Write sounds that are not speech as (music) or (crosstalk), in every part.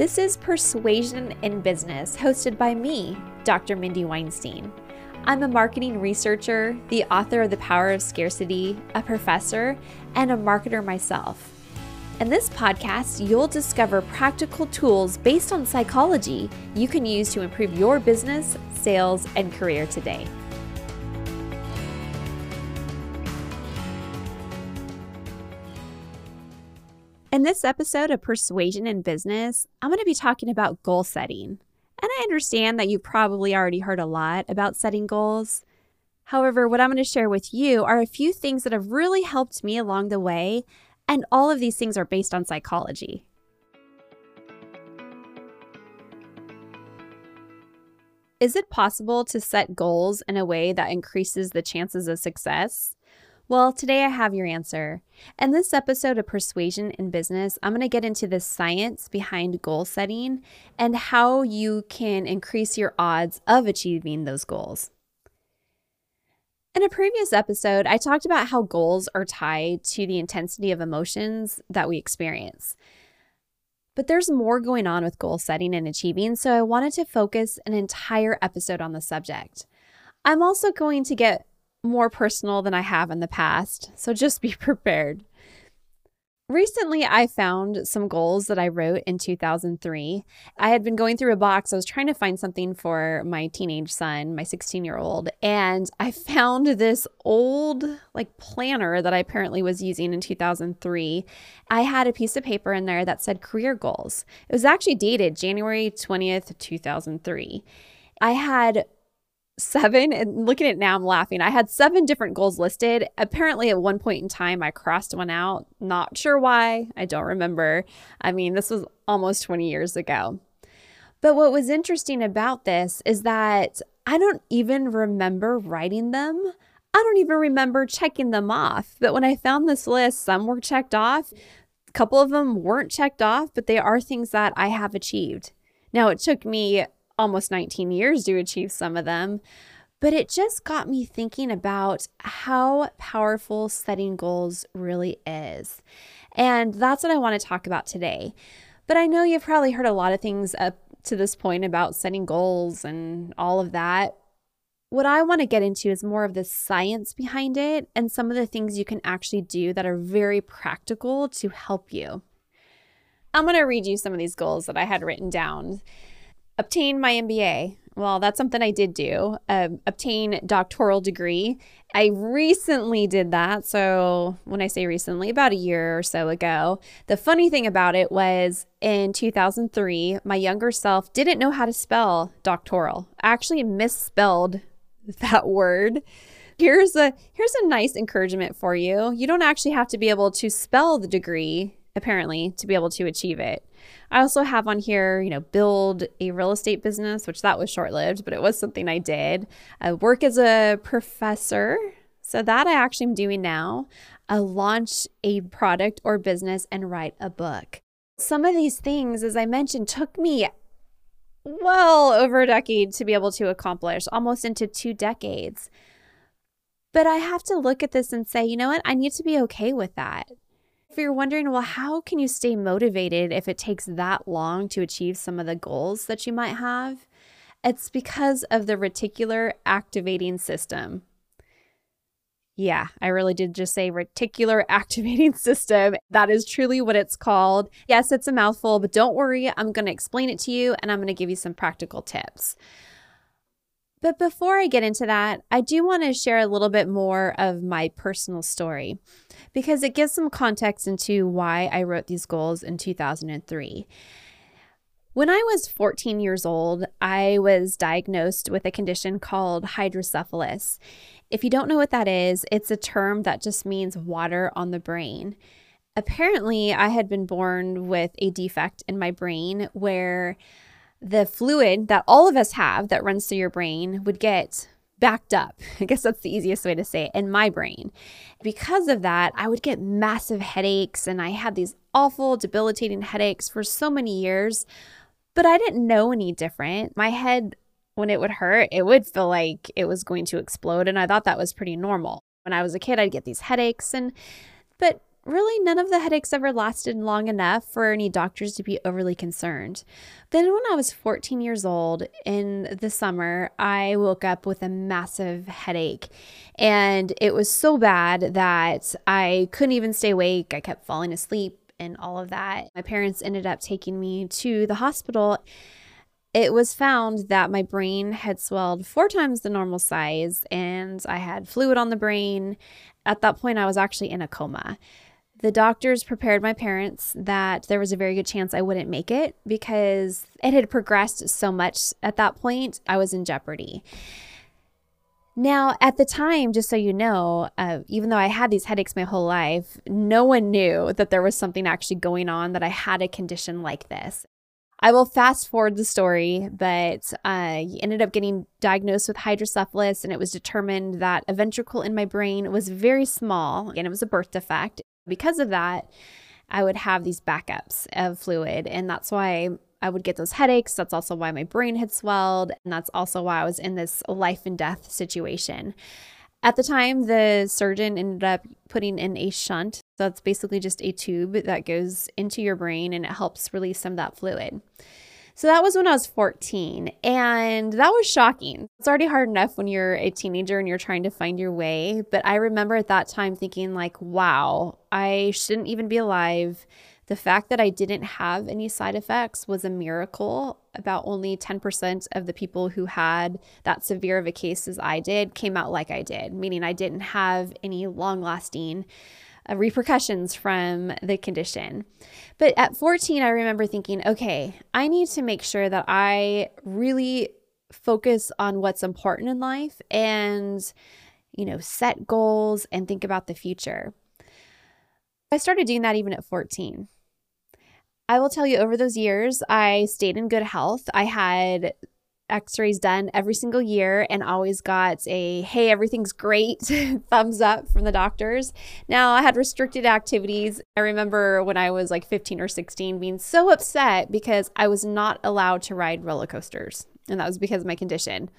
This is Persuasion in Business, hosted by me, Dr. Mindy Weinstein. I'm a marketing researcher, the author of The Power of Scarcity, a professor, and a marketer myself. In this podcast, you'll discover practical tools based on psychology you can use to improve your business, sales, and career today. In this episode of Persuasion in Business, I'm going to be talking about goal setting. And I understand that you've probably already heard a lot about setting goals. However, what I'm going to share with you are a few things that have really helped me along the way, and all of these things are based on psychology. Is it possible to set goals in a way that increases the chances of success? Well, today I have your answer. In this episode of Persuasion in Business, I'm going to get into the science behind goal setting and how you can increase your odds of achieving those goals. In a previous episode, I talked about how goals are tied to the intensity of emotions that we experience. But there's more going on with goal setting and achieving, so I wanted to focus an entire episode on the subject. I'm also going to get more personal than I have in the past, so just be (laughs) prepared. Recently, I found some goals that I wrote in 2003. I had been going through a box. I was trying to find something for my teenage son, my 16 year old, and I (laughs) found this old like planner that I apparently was using in 2003. I had a piece of paper in there that said career goals. It was actually dated January 20th, 2003. I had seven and looking at it now i'm laughing. I had seven different goals listed. Apparently at one point in time i crossed one out. Not sure why. I don't remember. I mean this was almost 20 years ago. But what was interesting about this is that i don't even remember writing them. I don't even remember checking them off. But when i found this list some were checked off. A couple of them weren't checked off but they are things that i have achieved. Now it took me almost 19 years to achieve some of them. But it just got me thinking about how powerful setting goals really is. And that's what I want to talk about today. But I know you've probably heard a lot of things up to this point about setting goals and all of that. What I want to get into is more of the science behind it and some of the things you can actually do that are very practical to help you. I'm going to read you some of these goals that I had written down obtain my MBA. Well, that's something I did do. Uh, obtain doctoral degree. I recently did that. So when I say recently, about a year or so ago. The funny thing about it was in 2003, my younger self didn't know how to spell doctoral. I actually misspelled (laughs) that word. Here's a here's a nice encouragement for you. You don't actually have to be able to spell the degree apparently to be able to achieve it. I also have on here, you know, build a real estate business, which that was short lived, but it was something I did. I work as a professor. So that I actually am doing now. I launch a product or business and write a book. Some of these things, as I mentioned, took me well over a decade to be able to accomplish, almost into two decades. But I have to look at this and say, you know what? I need to be okay with that. If you're wondering, well, how can you stay motivated if it takes that long to achieve some of the goals that you might have? It's because of the reticular activating system. Yeah, I really did just say reticular (laughs) activating system. That is truly what it's called. Yes, it's a mouthful, but don't worry. I'm going to explain it to you and I'm going to give you some practical tips. But before I get into that, I do want to share a little bit more of my personal story because it gives some context into why I wrote these goals in 2003. When I was 14 years old, I was diagnosed with a condition called hydrocephalus. If you don't know what that is, it's a term that just means water on the brain. Apparently, I had been born with a defect in my brain where the fluid that all of us have that runs through your brain would get backed up. (laughs) I guess that's the easiest way to say it in my brain. Because of that, I would get massive headaches and I had these awful, debilitating headaches for so many years, but I didn't know any different. My head, when it would hurt, it would feel like it was going to explode. And I thought that was pretty normal. When I was a kid, I'd get these headaches and but really none of the headaches ever lasted long enough for any doctors to be overly concerned. Then, when I was 14 years old in the summer, I woke up with a massive headache. And it was so bad that I couldn't even stay awake. I kept falling asleep and all of that. My parents ended up taking me to the hospital it was found that my brain had swelled four times the normal size and I had fluid on the brain. At that point, I was actually in a coma. The doctors prepared my parents that there was a very good chance I wouldn't make it because it had progressed so much at that point, I was in jeopardy. Now, at the time, just so you know, uh, even though I had these headaches my whole life, no one knew that there was something actually going on, that I had a condition like this. I will fast forward the story, but I ended up getting diagnosed with hydrocephalus, and it was determined that a ventricle in my brain was very small, and it was a birth defect. Because of that, I would have these backups of fluid, and that's why I would get those headaches. That's also why my brain had swelled, and that's also why I was in this life and death situation. At the time, the surgeon ended up putting in a shunt. So it's basically just a tube that goes into your brain and it helps release some of that fluid. So that was when I was 14, and that was shocking. It's already hard enough when you're a teenager and you're trying to find your way. But I remember at that time thinking, like, wow, I shouldn't even be alive. The fact that I didn't have any side effects was a miracle. About only 10% of the people who had that severe of a case as I did came out like I did, meaning I didn't have any long lasting repercussions from the condition. But at 14, I remember thinking, okay, I need to make sure that I really focus on what's important in life and, you know, set goals and think about the future. I started doing that even at 14. I will tell you, over those years, I stayed in good health. I had x rays done every single year and always got a hey, everything's great (laughs) thumbs up from the doctors. Now, I had restricted activities. I remember when I was like 15 or 16 being so upset because I was not allowed to ride roller coasters. And that was because of my condition,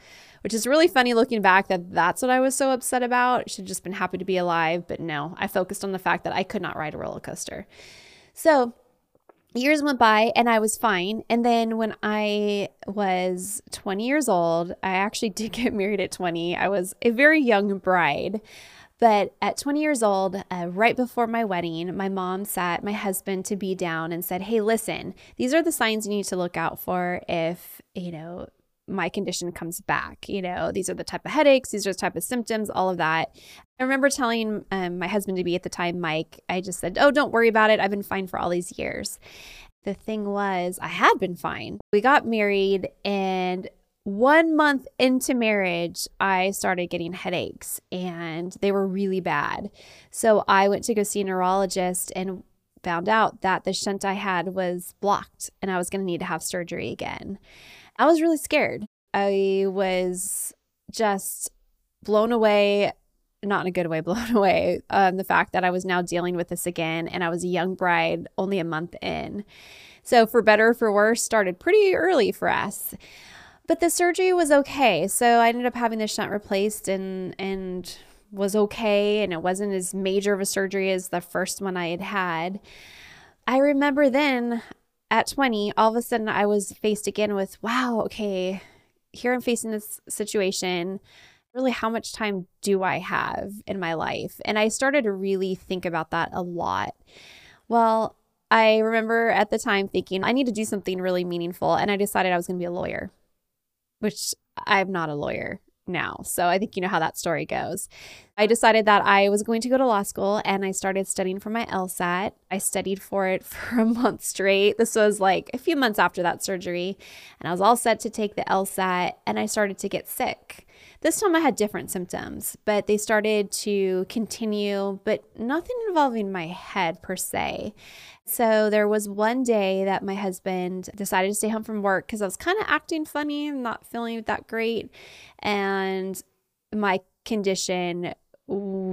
which is really funny looking back that that's what I was so upset about. Should have just been happy to be alive. But no, I focused on the fact that I could not ride a roller coaster. So, years went by and I was fine. And then when I was 20 years old, I actually (laughs) did get married at 20. I was a very young bride. But at 20 years old, uh, right before my wedding, my mom sat my husband to be down and said, Hey, listen, these are the signs you need to look out for if, you know, my condition comes back. You know, these are the type of headaches, these are the type of symptoms, all of that. I remember telling um, my husband to be at the time, Mike, I just said, Oh, don't worry about it. I've been fine for all these years. The thing was, I had been fine. We got married, and one month into marriage, I started getting headaches, and they were really bad. So I went to go see a neurologist and found out that the shunt I had was blocked and I was going to need to have surgery again. I was really scared. I was just blown away, not in a good way, (laughs) blown away, um, the fact that I was now dealing with this again. And I was a young bride, only a month in. So, for better or for worse, started pretty early for us. But the surgery was okay. So, I ended up having the shunt replaced and, and, was okay and it wasn't as major of a surgery as the first one I had had. I remember then at 20, all of a sudden I was faced again with, wow, okay, here I'm facing this situation. Really, how much time do I have in my life? And I started to really think about that a lot. Well, I remember at the time thinking, I need to do something really meaningful. And I decided I was going to be a lawyer, which I'm not a lawyer now. So I think you know how that story goes. I decided that I was going to go to law school and I started studying for my LSAT. I studied for it (laughs) for a month straight. This was like a few months after that surgery. And I was all set to take the LSAT and I started to get sick. This time I had different symptoms, but they started to continue, but nothing involving my head per se. So there was one day that my husband decided to stay home from work because I was kind of acting funny and not feeling that great. And my condition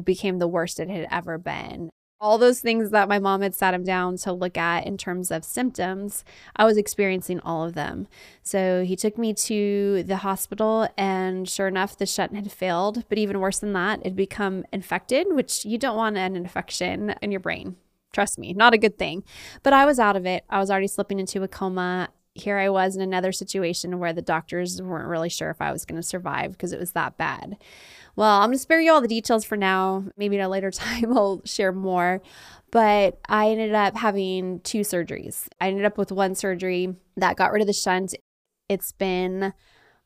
became the worst it had ever been all those things that my mom had sat him down to look at in terms of symptoms, I was experiencing all of them. So he took me to the hospital, and sure enough, the shunt had failed. But even worse than that, it had become infected, which you don't want an infection in your brain. Trust me, not a good thing. But I was out of it. I was already slipping into a coma. Here I was in another situation where the doctors weren't really sure if I was going to survive because it was that bad. Well, I'm going to spare you all the details for now. Maybe at a later (laughs) time I'll share more. But I ended up having two surgeries. I ended up with one surgery that got rid of the shunt. It's been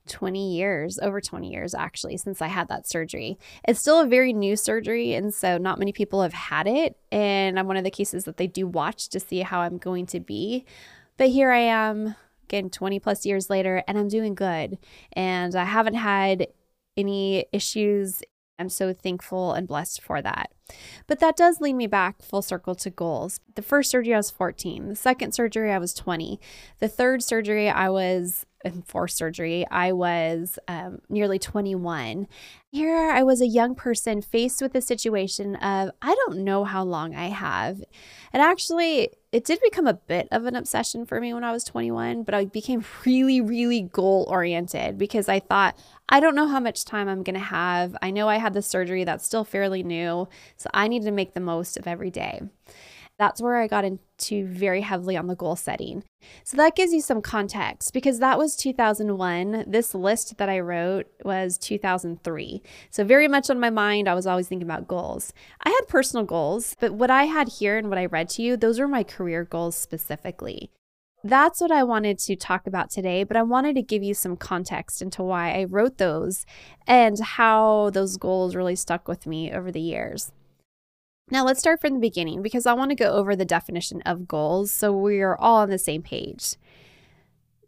20 years, over 20 years actually, since I had that surgery. It's still a very new surgery, and so not many people have had it. And I'm one of the cases that they do watch to see how I'm going to be. But here I am, again, 20 plus years later, and I'm doing good. And I haven't had any issues. I'm so thankful and blessed for that. But that does lead me back full circle to goals. The first surgery, I was 14. The second surgery, I was 20. The third surgery, I was in for surgery, I was um, nearly 21. Here, I was a young person faced with a situation of, I don't know how long I have. And actually, it did become a bit of an obsession for me when I was 21, but I became really, really goal oriented because I thought, I don't know how much time I'm going to have. I know I had the surgery that's still fairly new, so I need to make the most of every day. That's where I got into very heavily on the goal setting. So that gives you some context because that was 2001. This list that I wrote was 2003. So, very much on my mind, I was always thinking about goals. I had personal goals, but what I had here and what I read to you, those were my career goals specifically. That's what I wanted to talk about today, but I wanted to give you some context into why I wrote those and how those goals really stuck with me over the years. Now, let's start from the beginning because I want to go over the definition of goals so we are all on the same page.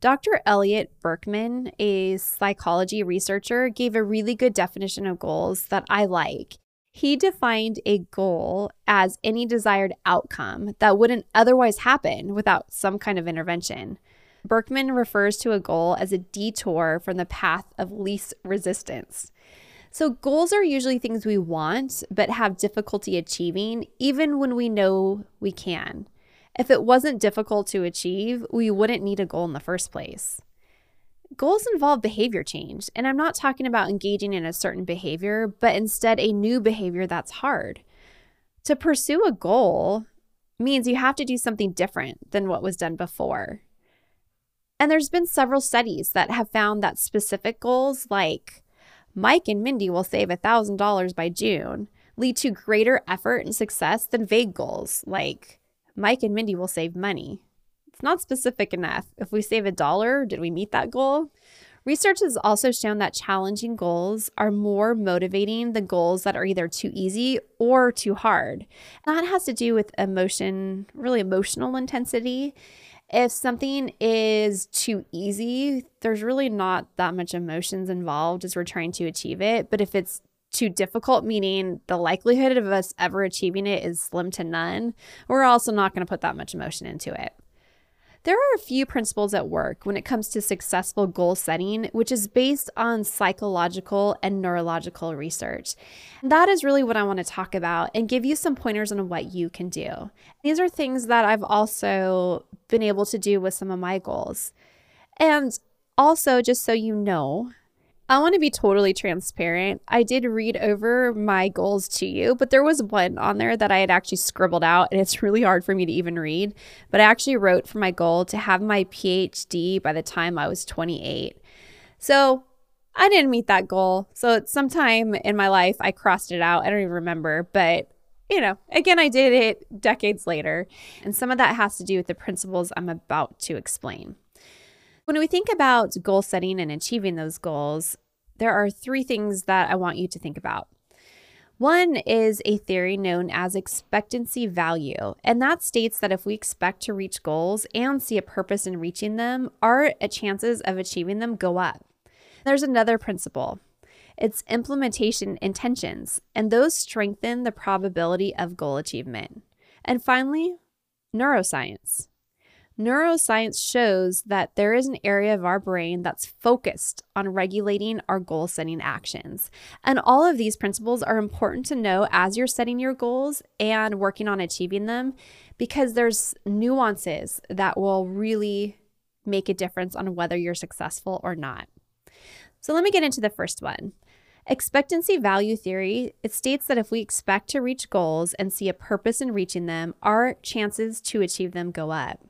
Dr. Elliot Berkman, a psychology researcher, gave a really good definition of goals that I like. He defined a goal as any desired outcome that wouldn't otherwise happen without some kind of intervention. Berkman refers to a goal as a detour from the path of least resistance. So, goals are usually things we want but have difficulty achieving, even when we know we can. If it wasn't difficult to achieve, we wouldn't need a goal in the first place. Goals involve behavior change, and I'm not talking about engaging in a certain behavior, but instead a new behavior that's hard. To pursue a goal means you have to do something different than what was done before. And there's been several studies that have found that specific goals like Mike and Mindy will save $1,000 by June lead to greater effort and success than vague goals like Mike and Mindy will save money. It's not specific enough. If we save a dollar, did we meet that goal? Research has also shown that challenging goals are more motivating than goals that are either too easy or too hard. And that has to do with emotion, really emotional intensity if something is too easy, there's really not that much emotions involved as we're trying to achieve it. But if it's too difficult, meaning the likelihood of us ever achieving it is slim to none, we're also not going to put that much emotion into it. There are a few principles at work when it comes to successful goal setting, which is based on psychological and neurological research. That is really what I want to talk about and give you some pointers on what you can do. These are things that I've also been able to do with some of my goals. And also, just so you know, I want to be totally transparent. I did read over my goals to you, but there was one on there that I had actually scribbled out, and it's really hard for me to even read. But I actually wrote for my goal to have my PhD by the time I was 28. So I didn't meet that goal. So sometime in my life, I crossed it out. I don't even remember, but you know, again, I did it decades later. And some of that has to do with the principles I'm about to explain. When we think about goal setting and achieving those goals, there are three things that I want you to think about. One is a theory known as expectancy value, and that states that if we expect to reach goals and see a purpose in reaching them, our chances of achieving them go up. There's another principle. It's implementation intentions, and those strengthen the probability of goal achievement. And finally, neuroscience. Neuroscience shows that there is an area of our brain that's focused on regulating our goal setting actions. And all of these principles are important to know as you're setting your goals and working on achieving them because there's nuances that will really make a difference on whether you're successful or not. So let me get into the first one Expectancy value theory, it states that if we expect to reach goals and see a purpose in reaching them, our chances to achieve them go up.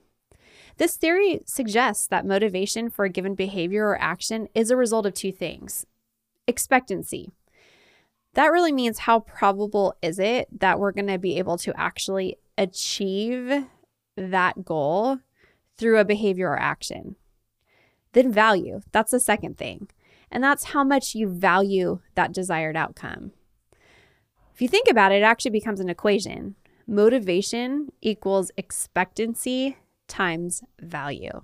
This theory suggests that motivation for a given behavior or action is a result of two things. Expectancy. That really means how probable is it that we're going to be able to actually achieve that goal through a behavior or action. Then value. That's the second thing. And that's how much you value that desired outcome. If you think about it, it actually becomes an equation. Motivation equals expectancy times value.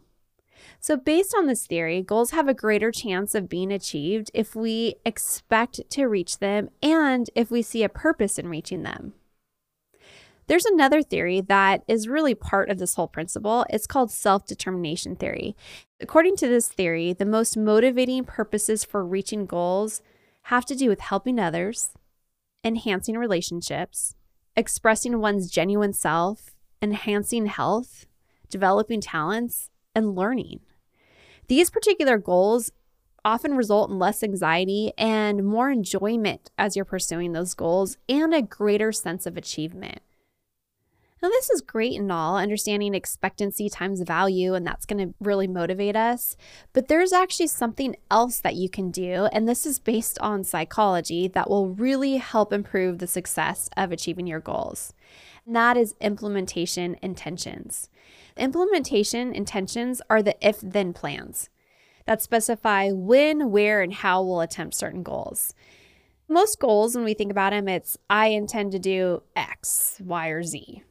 So, based on this theory, goals have a greater chance of being achieved if we expect to reach them and if we see a purpose in reaching them. There's another theory that is really part of this whole principle. It's called self determination theory. According to this theory, the most motivating purposes for reaching goals have to do with helping others, enhancing relationships, expressing one's genuine self, enhancing health, developing talents, and learning. These particular goals often result in less anxiety and more enjoyment as you're pursuing those goals and a greater sense of achievement. Now, this is great and all, understanding expectancy times value, and that's going to really motivate us. But there's actually something else that you can do, and this is based on psychology that will really help improve the success of achieving your goals. And that is implementation intentions. Implementation intentions are the if then plans that specify when, where, and how we'll attempt certain goals. Most goals, when we think about them, it's I intend to do X, Y, or Z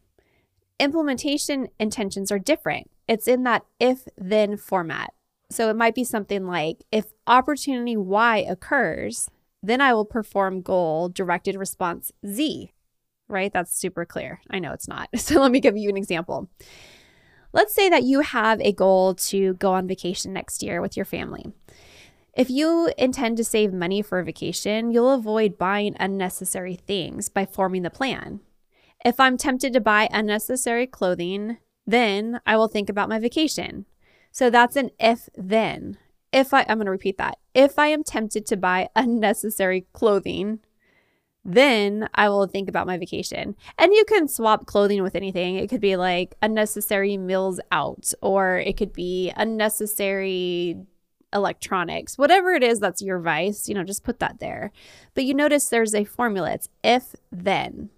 implementation intentions are different. It's in that if then format. So it might be something like if opportunity Y occurs, then I will perform goal directed response Z, right? That's super clear. I know it's not. (laughs) So let me give you an example. Let's say that you have a goal to go on vacation next year with your family. If you intend to save money for a vacation, you'll avoid buying unnecessary things by forming the plan. If I'm tempted to buy unnecessary clothing, then I will think about my vacation. So that's an if then. If I, I'm going to repeat that. If I am tempted to buy (laughs) unnecessary clothing, then I will think about my vacation. And you can swap clothing with anything. It could be like unnecessary meals out, or it could be unnecessary electronics, whatever it is that's your vice, you know, just put that there. But you notice there's a formula. It's if then.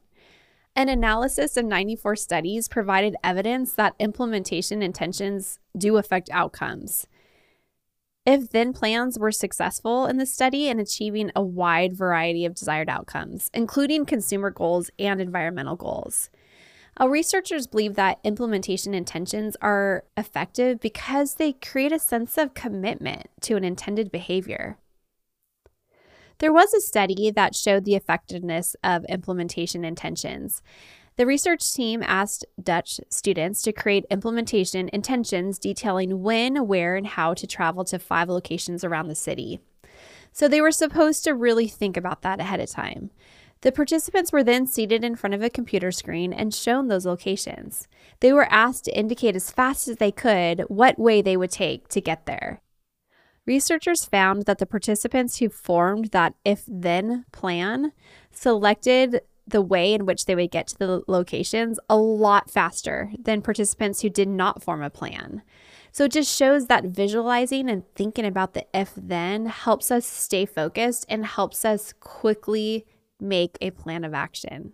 An analysis of 94 studies provided evidence that implementation intentions do affect outcomes. If then plans were successful in the study in achieving a wide variety of desired outcomes, including consumer goals and environmental goals. Our researchers believe that implementation intentions are effective because they create a sense of commitment to an intended behavior. There was a study that showed the effectiveness of implementation intentions. The research team asked Dutch students to create implementation intentions detailing when, where, and how to travel to five locations around the city. So they were supposed to really think about that ahead of time. The participants were then seated in front of a computer screen and shown those locations. They were asked to indicate as fast as they could what way they would take to get there. Researchers found that the participants who formed that if then plan selected the way in which they would get to the locations a lot faster than participants who did not form a plan. So it just shows that visualizing and thinking about the if then helps us stay focused and helps us quickly make a plan of action.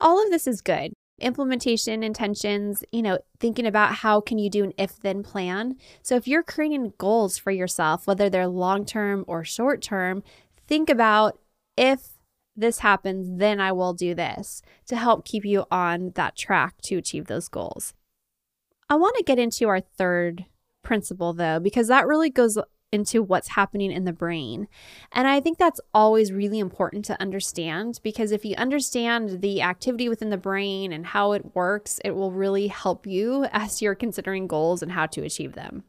All of this is good implementation intentions, you know, thinking about how can you do an if then plan. So if you're creating goals for yourself, whether they're long term or short term, think about if this happens, then I will do this to help keep you on that track to achieve those goals. I want to get into our third principle though, because that really goes into what's happening in the brain. And I think that's always really important to understand because if you understand the activity within the brain and how it works, it will really help you as you're considering goals and how to achieve them.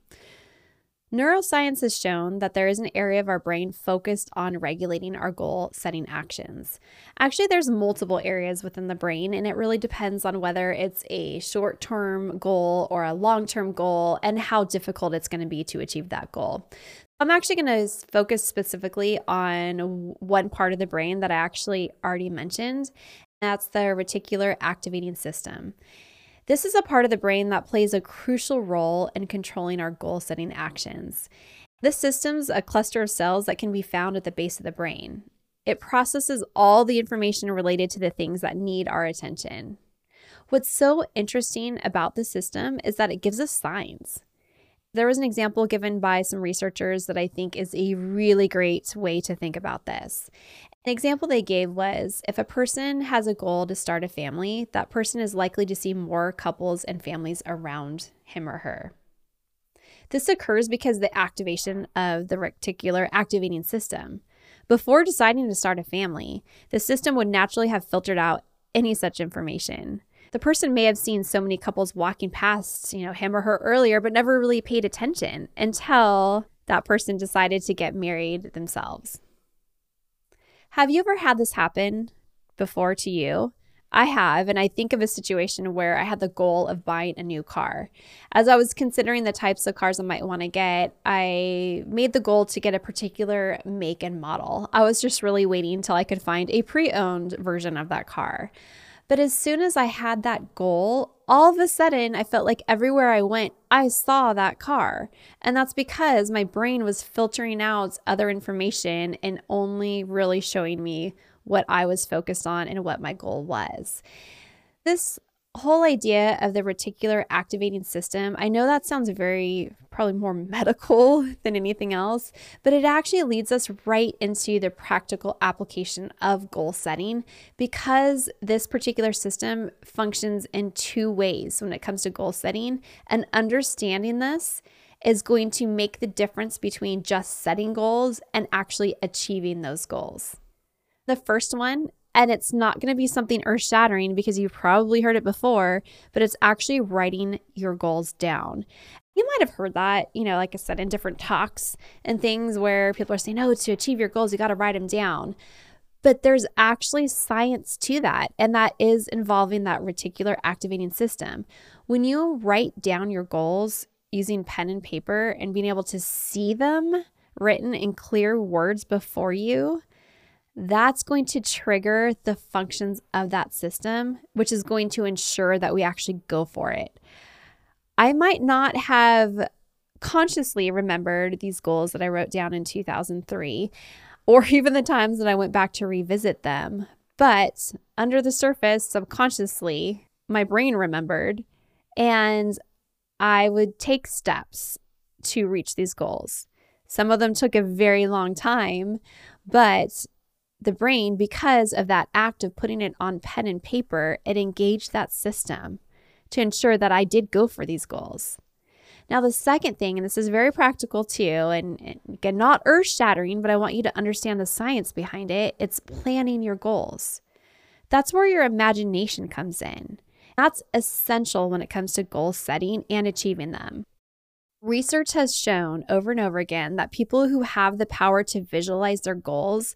Neuroscience has shown that there is an area of our brain focused on regulating our goal setting actions. Actually, there's multiple areas within the brain, and it really depends on whether it's a short term goal or a long term goal and how difficult it's going to be to achieve that goal. I'm actually going to focus specifically on one part of the brain that I actually already mentioned. That's the reticular activating system. This is a part of the brain that plays a crucial role in controlling our goal setting actions. This system's a cluster of cells that can be found at the base of the brain. It processes all the information related to the things that need our attention. What's so interesting about the system is that it gives us signs. There was an example given by some researchers that I think is a really great way to think about this. An example they gave was if a person has a goal to start a family, that person is likely to see more couples and families around him or her. This occurs because the activation of the reticular activating system. Before deciding to start a family, the system would naturally have filtered out any such information. The person may have seen so many couples walking past, you know, him or her earlier, but never really paid attention until that person decided to get married themselves. Have you ever had this happen before to you? I have, and I think of a situation where I had the goal of buying a new car. As I was considering the types of cars I might want to get, I made the goal to get a particular make and model. I was just really waiting until I could find a pre owned version of that car. But as soon as I had that goal, all of a sudden I felt like everywhere I went, I saw that car. And that's because my brain was filtering out other information and only really showing me what I was focused on and what my goal was. This whole idea of the reticular activating system, I know that sounds very probably more medical (laughs) than anything else, but it actually leads us right into the practical application of goal setting because this particular system functions in two ways when it comes to goal setting. And understanding this is going to make the difference between just setting goals and actually achieving those goals. The first one and it's not going to be something earth shattering because you've probably heard it before, but it's actually writing your goals down. You might have heard that, you know, like I said, in different talks and things where people are saying, oh, to achieve your goals, you got to write them down. But there's actually science to that, and that is involving that reticular activating system. When you write down your goals using pen and paper and being able to see them written in clear words before you, that's going to trigger the functions of that system, which is going to ensure that we actually go for it. I might not have consciously remembered these goals that I wrote down in 2003, or (laughs) even the times that I went back to revisit them, but under the surface, subconsciously, my brain remembered, and I would take steps to reach these goals. Some of them took a very long time, but the brain, because of that act of putting it on pen and paper, it engaged that system to ensure that I did go for these goals. Now, the second thing, and this is very practical too, and, and not earth shattering, but I want you to understand the science behind it. It's planning your goals. That's where your imagination comes in. That's essential when it comes to goal setting and achieving them. Research has shown over and over again that people who have the power to visualize their goals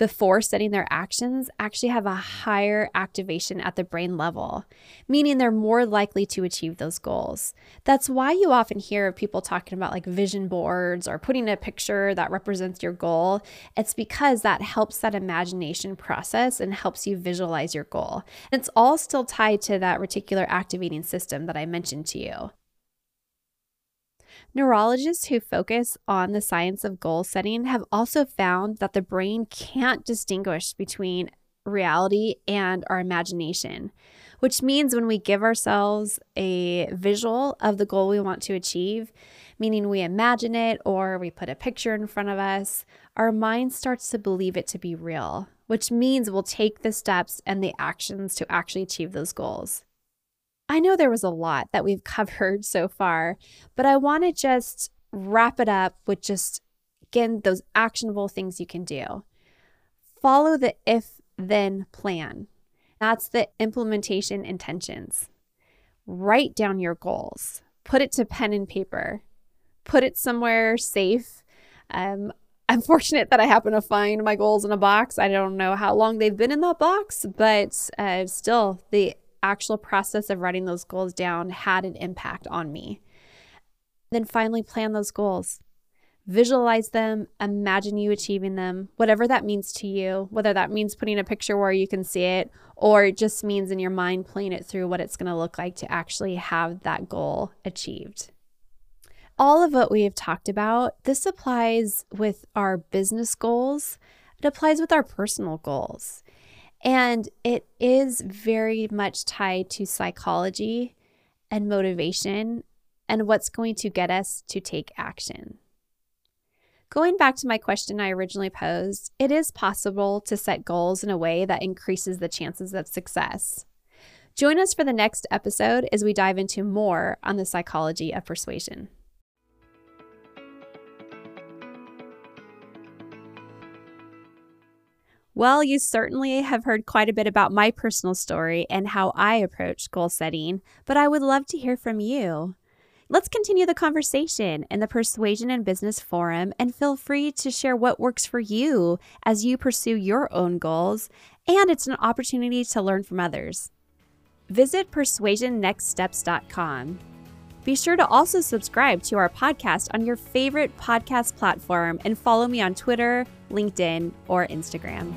before setting their actions actually have a higher activation at the brain level, meaning they're more likely to achieve those goals. That's why you often hear of people talking about like vision boards or putting a picture that represents your goal. It's because that helps that imagination process and helps you visualize your goal. And it's all still tied to that reticular activating system that I mentioned to you. Neurologists who focus on the science of goal setting have also found that the brain can't distinguish between reality and our imagination, which means when we give ourselves a visual of the goal we want to achieve, meaning we imagine it or we put a picture in front of us, our mind starts to believe it to be real, which means we'll take the steps and the actions to actually achieve those goals. I know there was a lot that we've (laughs) covered so far, but I want to just wrap it up with just, again, those actionable things you can do. Follow the if then plan. That's the implementation intentions. Write down your goals, put it to pen and paper, put it somewhere safe. Um, I'm (laughs) fortunate that I happen to find my goals in a box. I don't know how long they've been in that box, but uh, still, the actual process of writing those goals down had an impact on me. Then finally, plan those goals. Visualize them, imagine you achieving them, whatever that means to you, whether that means putting a picture where you can see it or it just means in your mind playing it through what it's going to look like to actually have that goal achieved. All of what we have talked about, this applies with our business goals, it applies with our personal goals. And it is very much tied to psychology and motivation and what's going to get us to take action. Going back to my question I originally posed, it is possible to set goals in a way that increases the chances of success. Join us for the next episode as we dive into more on the psychology of persuasion. Well, you certainly have heard quite a bit about my personal story and how I approach goal setting, but I would love to hear from you. Let's continue the conversation in the Persuasion in Business Forum and feel free to share what works for you as you pursue your own goals. And it's an opportunity to learn from others. Visit persuasionnextsteps.com. Be sure to also subscribe to our podcast on your favorite podcast platform and follow me on Twitter, LinkedIn, or Instagram.